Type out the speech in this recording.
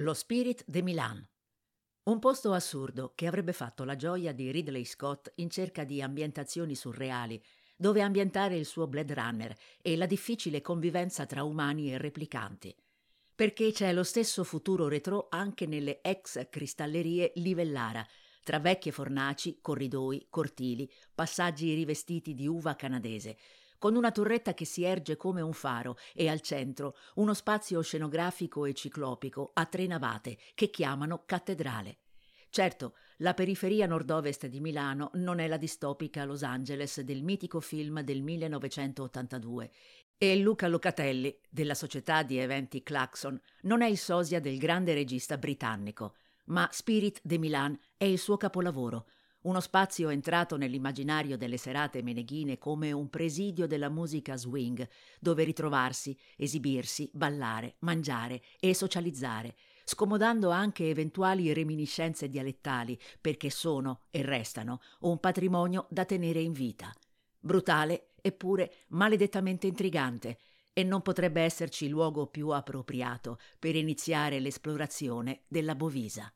Lo Spirit de Milan. Un posto assurdo che avrebbe fatto la gioia di Ridley Scott in cerca di ambientazioni surreali, dove ambientare il suo Blade Runner e la difficile convivenza tra umani e replicanti. Perché c'è lo stesso futuro retro anche nelle ex cristallerie Livellara, tra vecchie fornaci, corridoi, cortili, passaggi rivestiti di uva canadese, con una torretta che si erge come un faro e al centro uno spazio scenografico e ciclopico a tre navate che chiamano cattedrale. Certo, la periferia nord-ovest di Milano non è la distopica Los Angeles del mitico film del 1982 e Luca Locatelli, della società di eventi Claxon, non è il sosia del grande regista britannico, ma Spirit de Milan è il suo capolavoro, uno spazio entrato nell'immaginario delle serate meneghine come un presidio della musica swing, dove ritrovarsi, esibirsi, ballare, mangiare e socializzare, scomodando anche eventuali reminiscenze dialettali, perché sono e restano un patrimonio da tenere in vita. Brutale, eppure maledettamente intrigante, e non potrebbe esserci luogo più appropriato per iniziare l'esplorazione della Bovisa.